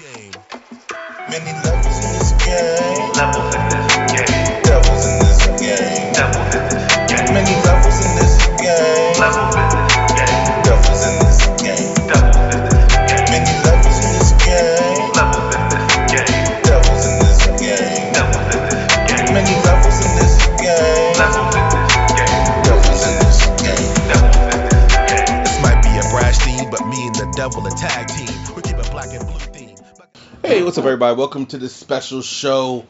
game. Many levels in this game. Levels in this up, everybody? Welcome to this special show.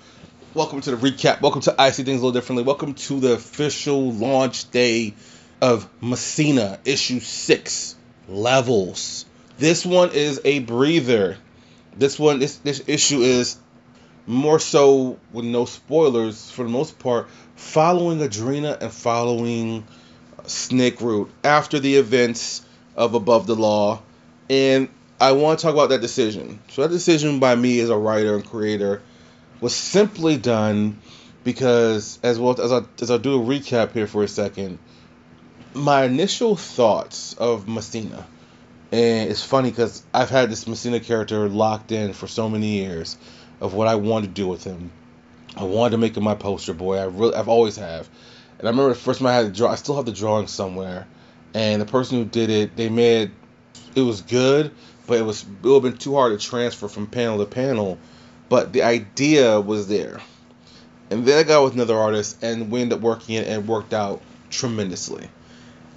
Welcome to the recap. Welcome to I See Things a Little Differently. Welcome to the official launch day of Masina, issue six, Levels. This one is a breather. This one, this this issue is more so with no spoilers for the most part, following Adrena and following Snake Root after the events of Above the Law. And I want to talk about that decision. So that decision by me as a writer and creator was simply done because as well as I, as I do a recap here for a second, my initial thoughts of Masina, and it's funny because I've had this Masina character locked in for so many years of what I wanted to do with him. I wanted to make him my poster boy. I really, I've always have. And I remember the first time I had to draw. I still have the drawing somewhere. And the person who did it, they made it was good, but it was it would have been too hard to transfer from panel to panel. But the idea was there. And then I got with another artist, and we ended up working it, and it worked out tremendously.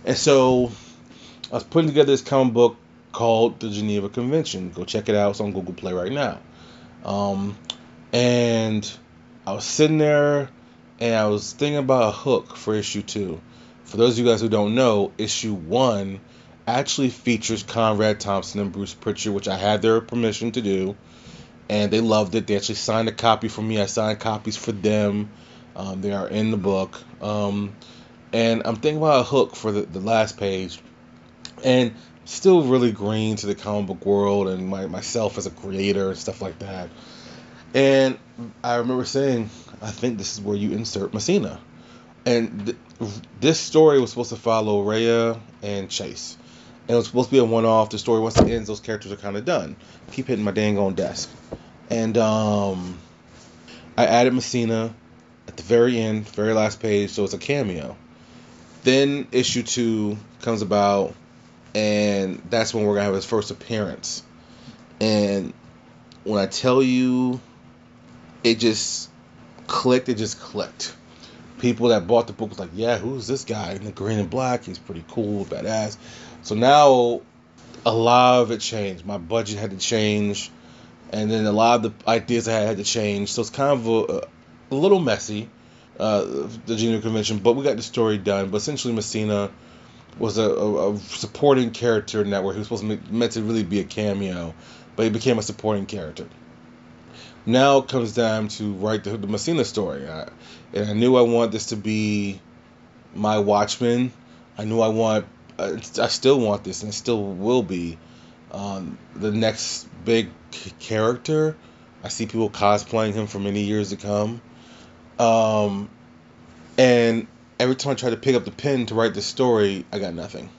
And so I was putting together this comic book called the Geneva Convention. Go check it out. It's on Google Play right now. Um, and I was sitting there and I was thinking about a hook for issue two. For those of you guys who don't know, issue one actually features Conrad Thompson and Bruce Pritchard, which I had their permission to do, and they loved it. They actually signed a copy for me. I signed copies for them. Um, they are in the book. Um, and I'm thinking about a hook for the, the last page, and still really green to the comic book world and my, myself as a creator and stuff like that. And I remember saying, I think this is where you insert Masina. And th- this story was supposed to follow Rhea and Chase. It was supposed to be a one off. The story, once it ends, those characters are kind of done. Keep hitting my dang on desk. And um, I added Masina at the very end, very last page, so it's a cameo. Then issue two comes about, and that's when we're gonna have his first appearance. And when I tell you, it just clicked. It just clicked. People that bought the book was like, "Yeah, who's this guy in the green and black? He's pretty cool, badass." So now, a lot of it changed. My budget had to change, and then a lot of the ideas I had, had to change. So it's kind of a, a little messy, uh, the Geneva Convention, but we got the story done. But essentially, Masina was a, a, a supporting character in that where he was supposed to make, meant to really be a cameo, but he became a supporting character. Now it comes down to write the, the Masina story, I, and I knew I wanted this to be my Watchmen. I knew I want, uh, I still want this, and it still will be um, the next big character. I see people cosplaying him for many years to come. Um, and every time I try to pick up the pen to write the story, I got nothing.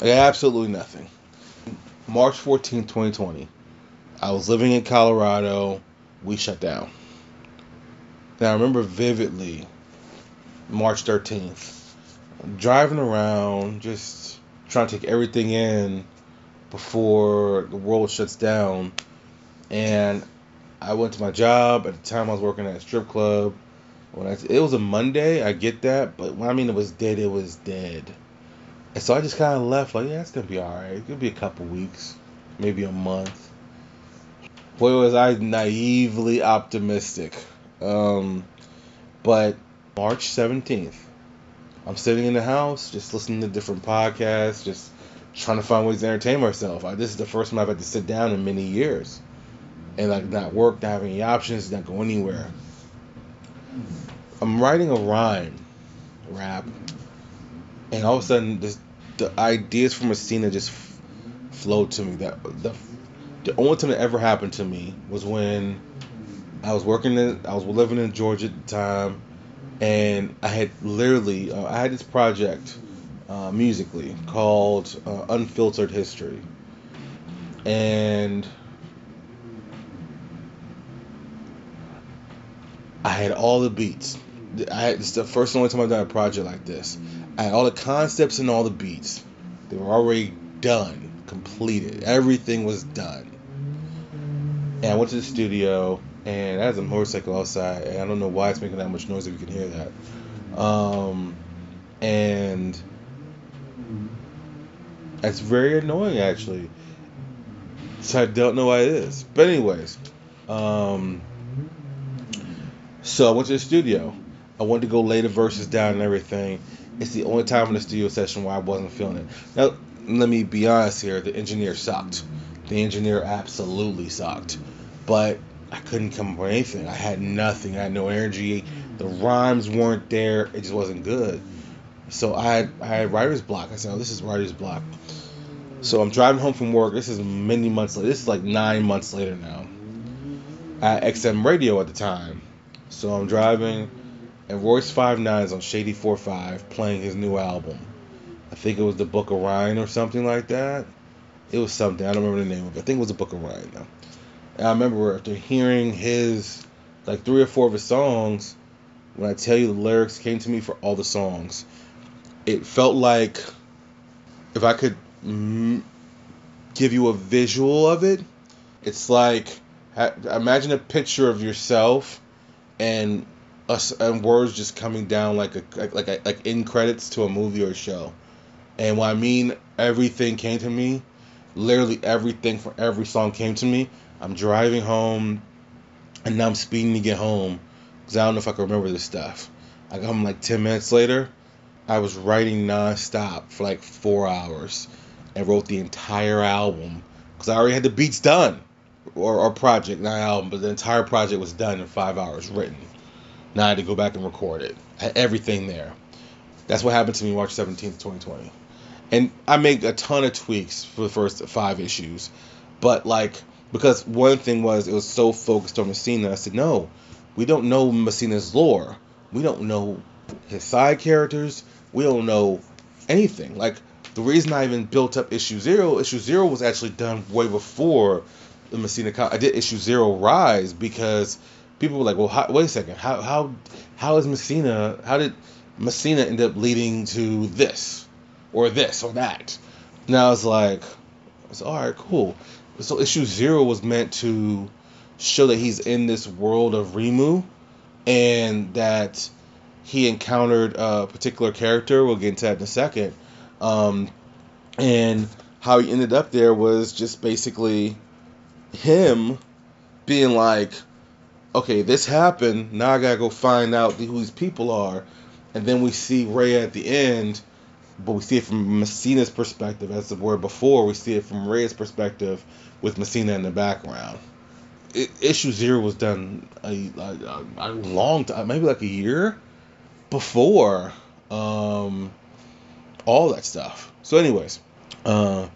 I got absolutely nothing. March 14, 2020. I was living in Colorado. We shut down. Now I remember vividly March 13th. Driving around, just trying to take everything in before the world shuts down. And I went to my job. At the time, I was working at a strip club. When I, it was a Monday, I get that, but when I mean it was dead, it was dead. And so I just kind of left, like, yeah, it's gonna be all right. It could be a couple weeks, maybe a month. Boy, was I naively optimistic. Um, but March 17th, I'm sitting in the house, just listening to different podcasts, just trying to find ways to entertain myself. I, this is the first time I've had to sit down in many years, and like not work, not have any options, not go anywhere. I'm writing a rhyme, rap, and all of a sudden, this, the ideas from a scene that just f- flowed to me. That the the only time that ever happened to me was when I was working in, I was living in Georgia at the time, and I had literally, uh, I had this project uh, musically called uh, Unfiltered History. And I had all the beats. I had, it's the first and only time I've done a project like this. I had all the concepts and all the beats. They were already done, completed. Everything was done. And I went to the studio, and I had a motorcycle outside, and I don't know why it's making that much noise if you can hear that. Um, and that's very annoying actually. So I don't know why it is. But anyways, um, so I went to the studio. I wanted to go lay the verses down and everything. It's the only time in the studio session where I wasn't feeling it. Now, let me be honest here. The engineer sucked. The engineer absolutely sucked. But I couldn't come up with anything. I had nothing. I had no energy. The rhymes weren't there. It just wasn't good. So I had, I had writer's block. I said, oh, this is writer's block. So I'm driving home from work. This is many months later. This is like nine months later now. At XM Radio at the time. So I'm driving, and Royce Five Nines on Shady Four Five playing his new album. I think it was the Book of Ryan or something like that. It was something. I don't remember the name of it. I think it was the Book of Ryan though. And I remember after hearing his like three or four of his songs, when I tell you the lyrics came to me for all the songs, it felt like if I could give you a visual of it, it's like ha- imagine a picture of yourself and us and words just coming down like a like a, like in credits to a movie or a show. And what I mean everything came to me, literally everything from every song came to me. I'm driving home, and now I'm speeding to get home because I don't know if I can remember this stuff. I home like 10 minutes later. I was writing nonstop for like four hours and wrote the entire album because I already had the beats done or, or project, not album, but the entire project was done in five hours written. Now I had to go back and record it. I had everything there. That's what happened to me March 17th, 2020. And I made a ton of tweaks for the first five issues. But like, because one thing was it was so focused on Masina, I said, no, we don't know Masina's lore. We don't know his side characters. We don't know anything. Like, the reason I even built up issue zero, issue zero was actually done way before the Masina. I did issue zero Rise because people were like, well, how, wait a second, how how how is Masina? How did Masina end up leading to this or this or that? Now it's like, it's all right, cool. So issue zero was meant to show that he's in this world of Rimu, and that he encountered a particular character. We'll get into that in a second. Um, and how he ended up there was just basically him being like, okay, this happened. Now I gotta go find out who these people are. And then we see Ray at the end, but we see it from Masina's perspective, as it were before. We see it from Ray's perspective with Masina in the background. It, issue zero was done a, a, a long time, maybe like a year before um, all that stuff. So, anyways, uh,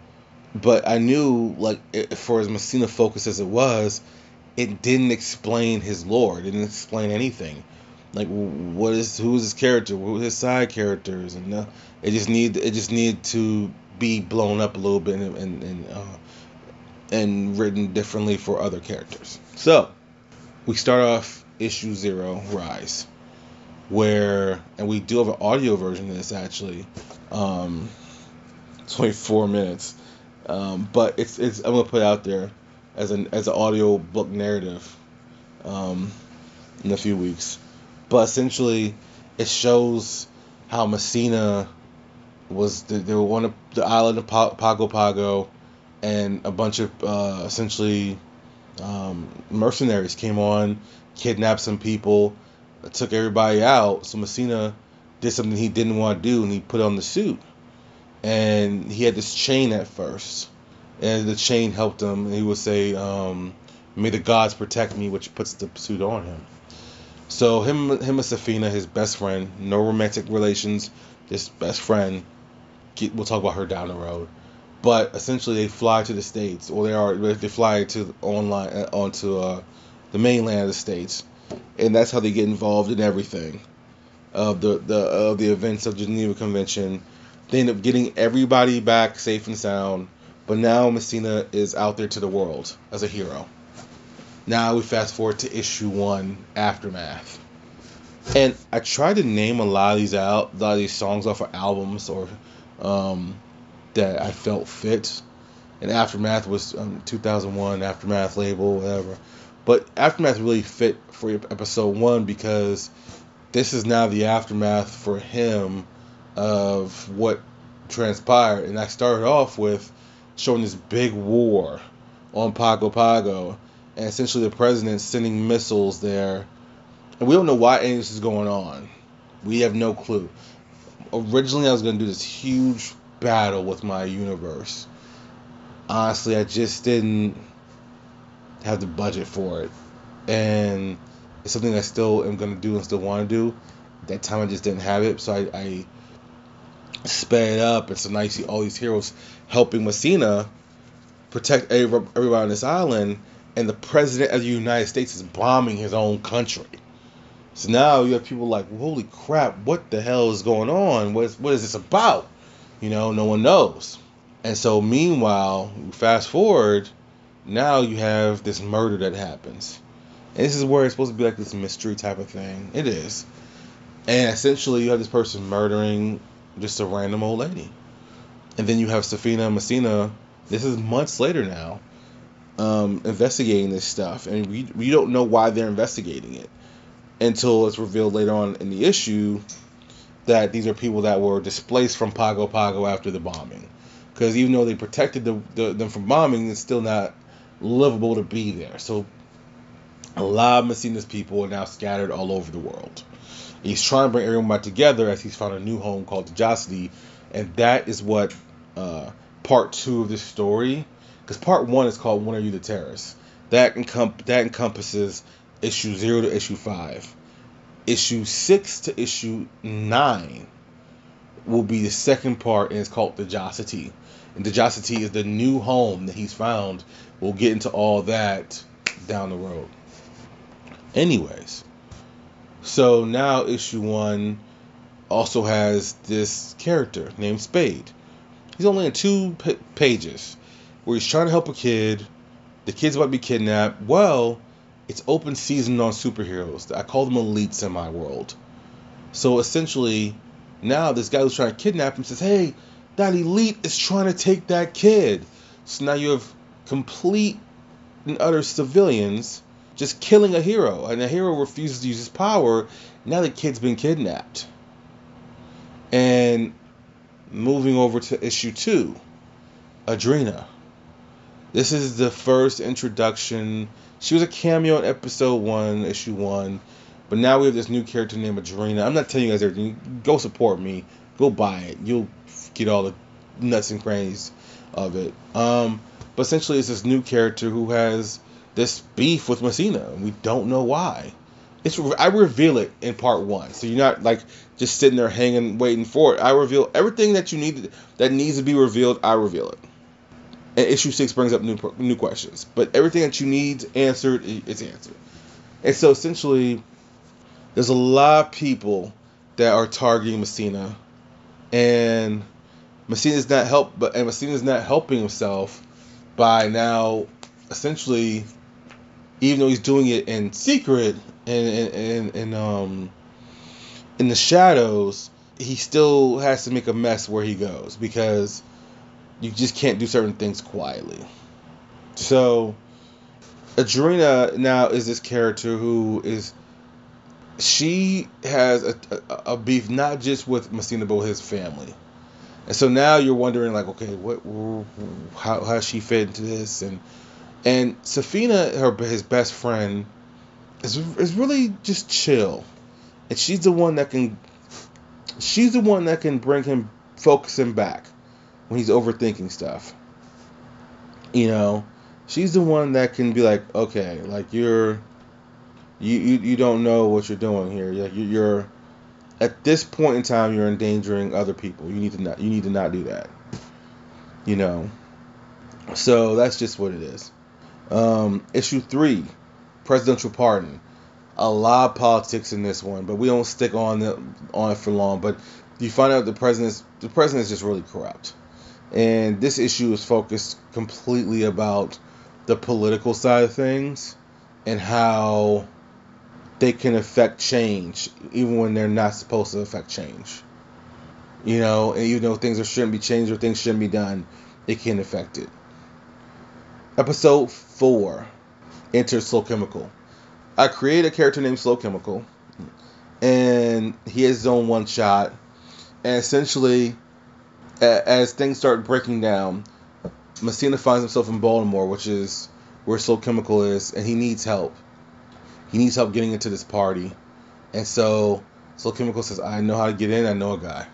but I knew like it, for as Masina focused as it was, it didn't explain his lore. It didn't explain anything. Like what is who is his character? Who his side characters? And uh, it just need it just need to be blown up a little bit and and and, uh, and written differently for other characters. So we start off issue zero, Rise, where and we do have an audio version of this actually. Um, 24 minutes. Um, but it's it's I'm gonna put out there as an as an audio book narrative um, in a few weeks. But essentially, it shows how Masina was the, they were on the island of Pago Pago, and a bunch of uh, essentially um, mercenaries came on, kidnapped some people, took everybody out. So Masina did something he didn't want to do, and he put on the suit and he had this chain at first, and the chain helped him. And he would say, um, "May the gods protect me," which puts the suit on him. So him, him and Safina, his best friend, no romantic relations, just best friend. We'll talk about her down the road. But essentially, they fly to the states, or they are they fly to online uh, onto uh, the mainland of the states, and that's how they get involved in everything of the the of the events of Geneva Convention they end up getting everybody back safe and sound, but now Masina is out there to the world as a hero. Now we fast forward to issue one, Aftermath. And I tried to name a lot of these out, a lot of these songs off of albums or um, that I felt fit. And Aftermath was um, 2001 Aftermath label, whatever. But Aftermath really fit for episode one because this is now the aftermath for him of what transpired. And I started off with showing this big war on Pago Pago, and essentially the president sending missiles there. And we don't know why any of this is going on. We have no clue. Originally, I was going to do this huge battle with my universe. Honestly, I just didn't have the budget for it. And it's something I still am going to do and still want to do. That time I just didn't have it, so I, I sped it up. And so now you see all these heroes helping Masina protect everybody on this island, and the president of the United States is bombing his own country. So now you have people like, holy crap, what the hell is going on? What is, what is this about? You know, no one knows. And so meanwhile, fast forward, now you have this murder that happens. And this is where it's supposed to be like this mystery type of thing. It is. And essentially you have this person murdering just a random old lady. And then you have Safina Masina, this is months later now, um, investigating this stuff. And we, we don't know why they're investigating it until it's revealed later on in the issue that these are people that were displaced from Pago Pago after the bombing. Because even though they protected the, the, them from bombing, it's still not livable to be there. So a lot of Masina's people are now scattered all over the world. He's trying to bring everyone back together as he's found a new home called Dejacity, and that is what uh, part two of this story. Because part one is called "When Are You the Terrorist?" That encom- that encompasses issue zero to issue five. Issue six to issue nine will be the second part, and it's called Dejacity. And Dejacity is the new home that he's found. We'll get into all that down the road. Anyways, so now issue one also has this character named Spade. He's only in two p- pages where he's trying to help a kid. The kid's about to be kidnapped. Well, it's open season on superheroes. I call them elites in my world. So essentially, now this guy who's trying to kidnap him says, "Hey, that elite is trying to take that kid." So now you have complete and utter civilians just killing a hero, and the hero refuses to use his power. Now the kid's been kidnapped. And moving over to issue two, Adrena. This is the first introduction. She was a cameo in episode one, issue one, but now we have this new character named Adrena. I'm not telling you guys everything. Go support me. Go buy it. You'll get all the nuts and crannies of it. Um, but essentially, it's this new character who has this beef with Masina. We don't know why. It's I reveal it in part one, so you're not like just sitting there hanging, waiting for it. I reveal everything that you need that needs to be revealed. I reveal it. And issue six brings up new new questions, but everything that you need answered is answered. And so essentially, there's a lot of people that are targeting Masina, and Masina's not help, but and Masina's not helping himself by now essentially even though he's doing it in secret and and, and, um in the shadows, he still has to make a mess where he goes. Because you just can't do certain things quietly. So Adrena now is this character who is she has a, a, a beef not just with Masina but with his family. And so now you're wondering like okay what how how she fit into this and and Safina, her his best friend, is is really just chill, and she's the one that can, she's the one that can bring him focus him back when he's overthinking stuff. You know, she's the one that can be like, okay, like you're, you you, you don't know what you're doing here. Like you, you're, at this point in time, you're endangering other people. You need to not you need to not do that. You know. So that's just what it is. Um, issue three, presidential pardon. A lot of politics in this one, but we don't stick on the, on it for long. But you find out the president's the president is just really corrupt, and this issue is focused completely about the political side of things, and how they can affect change even when they're not supposed to affect change. You know, and even though things shouldn't be changed or things shouldn't be done, it can affect it. Episode 4 Enter Slow Chemical. I create a character named Slow Chemical, and he has his own one shot. And essentially, as things start breaking down, Masina finds himself in Baltimore, which is where Slow Chemical is, and he needs help. He needs help getting into this party. And so Slow Chemical says, I know how to get in, I know a guy.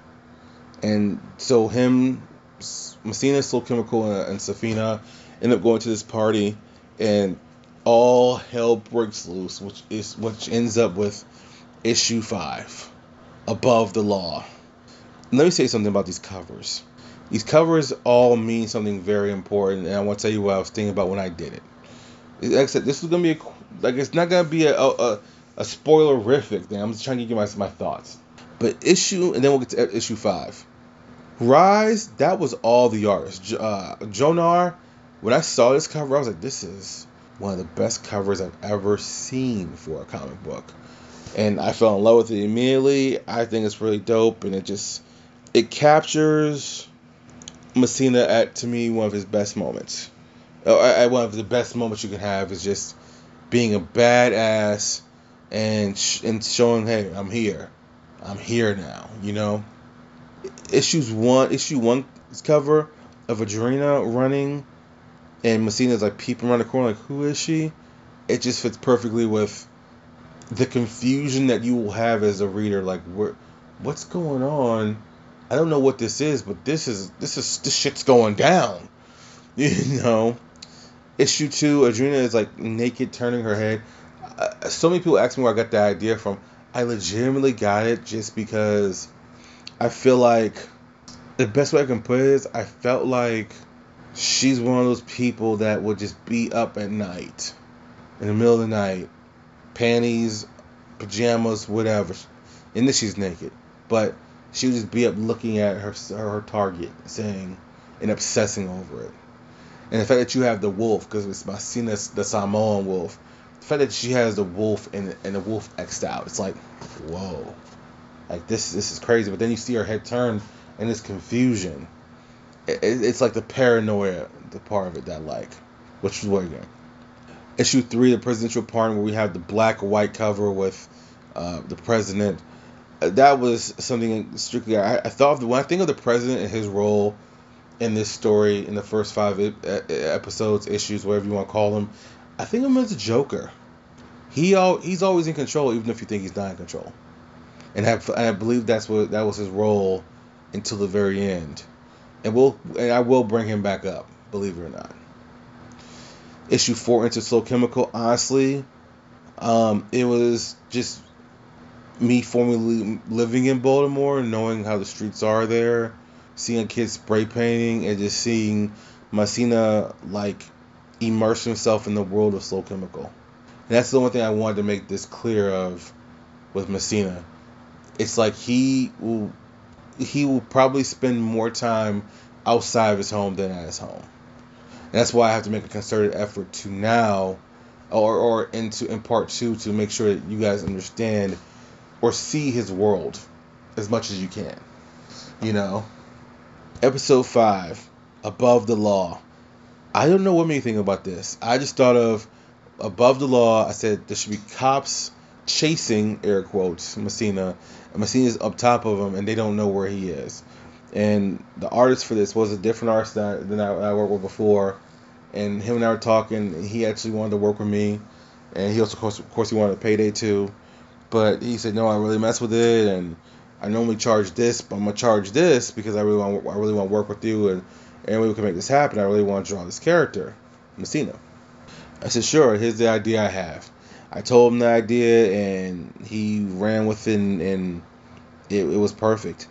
And so him, Masina, Slow Chemical, and, and Safina end up going to this party, and all hell breaks loose, which is which ends up with issue five, above the law. Let me say something about these covers. These covers all mean something very important, and I want to tell you what I was thinking about when I did it. Like I said, this is gonna be a, like it's not gonna be a a, a, spoilerific thing. I'm just trying to give you my my thoughts. But issue, and then we'll get to issue five. Rise, that was all the artists. Uh, Jonar, when I saw this cover, I was like, this is one of the best covers I've ever seen for a comic book. And I fell in love with it immediately. I think it's really dope, and it just it captures Masina at to me one of his best moments. Uh, at one of the best moments you can have is just being a badass and sh- and showing, hey, I'm here, I'm here now. You know, issues one, issue one cover of Adrena running, and Masina's like peeping around the corner, like who is she? It just fits perfectly with the confusion that you will have as a reader, like where, what's going on? I don't know what this is, but this is this is this shit's going down. You know, issue two, Adrena is like naked, turning her head. Uh, so many people ask me where I got the idea from. I legitimately got it just because I feel like the best way I can put it is I felt like she's one of those people that would just be up at night, in the middle of the night, panties, pajamas, whatever, and then she's naked, but she would just be up looking at her her target, saying and obsessing over it. And the fact that you have the wolf, because it's my Masina, the Samoan wolf, the fact that she has the wolf and and the wolf xed out, it's like, whoa, like this this is crazy. But then you see her head turn and this confusion. It, it- it's like the paranoia, the part of it that I like, which is what again. Issue three, the presidential pardon, where we have the black white cover with uh, the president. That was something strictly I, I thought of. The, when I think of the president and his role in this story in the first five episodes, issues, whatever you want to call them, I think of him as a Joker. He al- he's always in control, even if you think he's not in control. And, have, and I believe that's what that was his role until the very end. And we'll and I will bring him back up, believe it or not. Issue four, Enter Slow Chemical. Honestly, um, it was just me formerly living in Baltimore, knowing how the streets are there, seeing kids spray painting, and just seeing Masina like immerse himself in the world of Slow Chemical. And that's the one thing I wanted to make this clear of with Masina. It's like he will he will probably spend more time outside of his home than at his home. And that's why I have to make a concerted effort to now or or into in part two to make sure that you guys understand or see his world as much as you can. You know. Episode five, Above the Law. I don't know what me think about this. I just thought of above the law, I said there should be cops chasing air quotes Masina. And Masina's up top of him and they don't know where he is. And the artist for this was a different artist than I, than I, I worked with before. And him and I were talking. And he actually wanted to work with me, and he also, of course, of course, he wanted a payday too. But he said, no, I really mess with it, and I normally charge this, but I'm gonna charge this because I really want, I really want to work with you, and and we can make this happen. I really want to draw this character, Masina. I said, sure. Here's the idea I have. I told him the idea, and he ran with it, and, and it, it was perfect.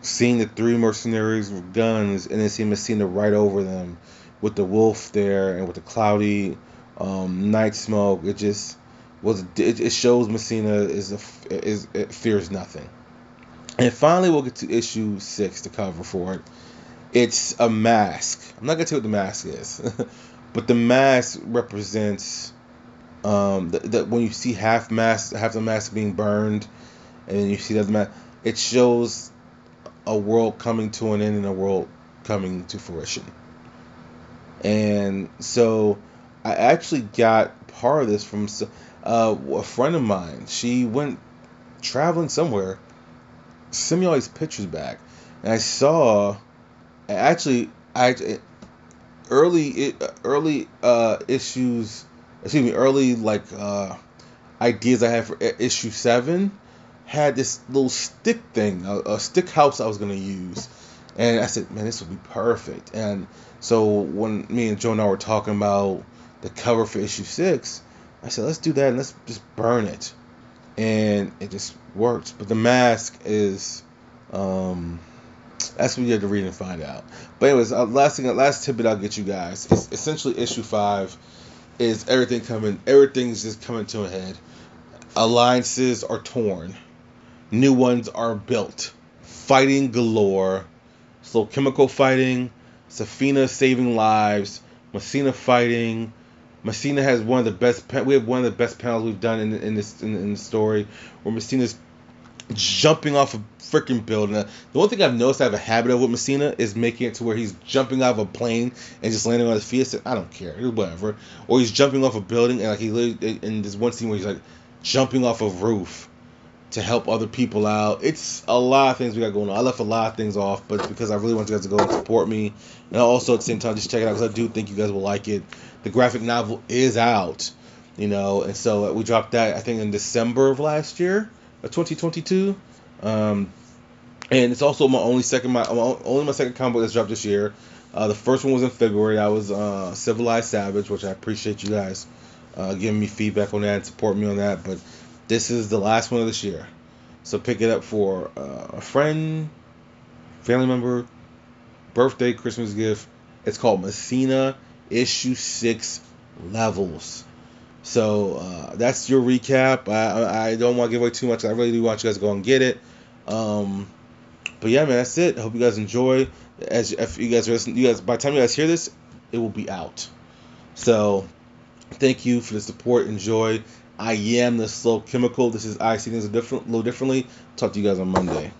Seeing the three mercenaries with guns, and then seeing Masina right over them, with the wolf there, and with the cloudy um, night smoke, it just was. It, it shows Masina is a, is fears nothing. And finally, we'll get to issue six, the cover for it. It's a mask. I'm not gonna tell you what the mask is, but the mask represents Um, that, that when you see half mask, half the mask being burned, and then you see other mask, it shows a world coming to an end and a world coming to fruition. And so I actually got part of this from uh, a friend of mine. She went traveling somewhere, sent me all these pictures back, and I saw actually I early early uh, issues, excuse me, early like uh, ideas I had for issue seven had this little stick thing, a, a stick house I was gonna use, and I said, man, this would be perfect. And so when me and Joe and I were talking about the cover for issue six, I said, let's do that and let's just burn it, and it just worked. But the mask is, um, that's what you have to read and find out. But anyways, uh, last thing, last tidbit I'll get you guys is essentially issue five is everything coming, everything's just coming to a head. Alliances are torn, new ones are built, fighting galore, slow chemical fighting, Safina saving lives, Masina fighting. Masina has one of the best. We have one of the best panels we've done in, in this in, in the story, where Masina's jumping off a freaking building. The one thing I've noticed I have a habit of with Masina is making it to where he's jumping off a plane and just landing on his feet. I said, I don't care, whatever. Or he's jumping off a building and like he in this one scene where he's like jumping off a roof to help other people out. It's a lot of things we got going on. I left a lot of things off, but because I really want you guys to go and support me, and also at the same time just check it out because I do think you guys will like it. The graphic novel is out, you know, and so uh, we dropped that I think in December of last year, of 2022. Um, and it's also my only second my my- only my second comic book that's dropped this year. Uh, the first one was in February. That was uh, Civilized Savage, which I appreciate you guys uh, giving me feedback on that and support me on that. But this is the last one of this year, so pick it up for uh, a friend, family member, birthday, Christmas gift. It's called Masina Issue Six Levels. So uh, that's your recap. I, I don't want to give away too much. I really do want you guys to go and get it. Um, but yeah, man, that's it. I hope you guys enjoy. As if you guys are listening, you guys by the time you guys hear this, it will be out. So thank you for the support. Enjoy. I am this little chemical. This is I see things a different, little differently. Talk to you guys on Monday.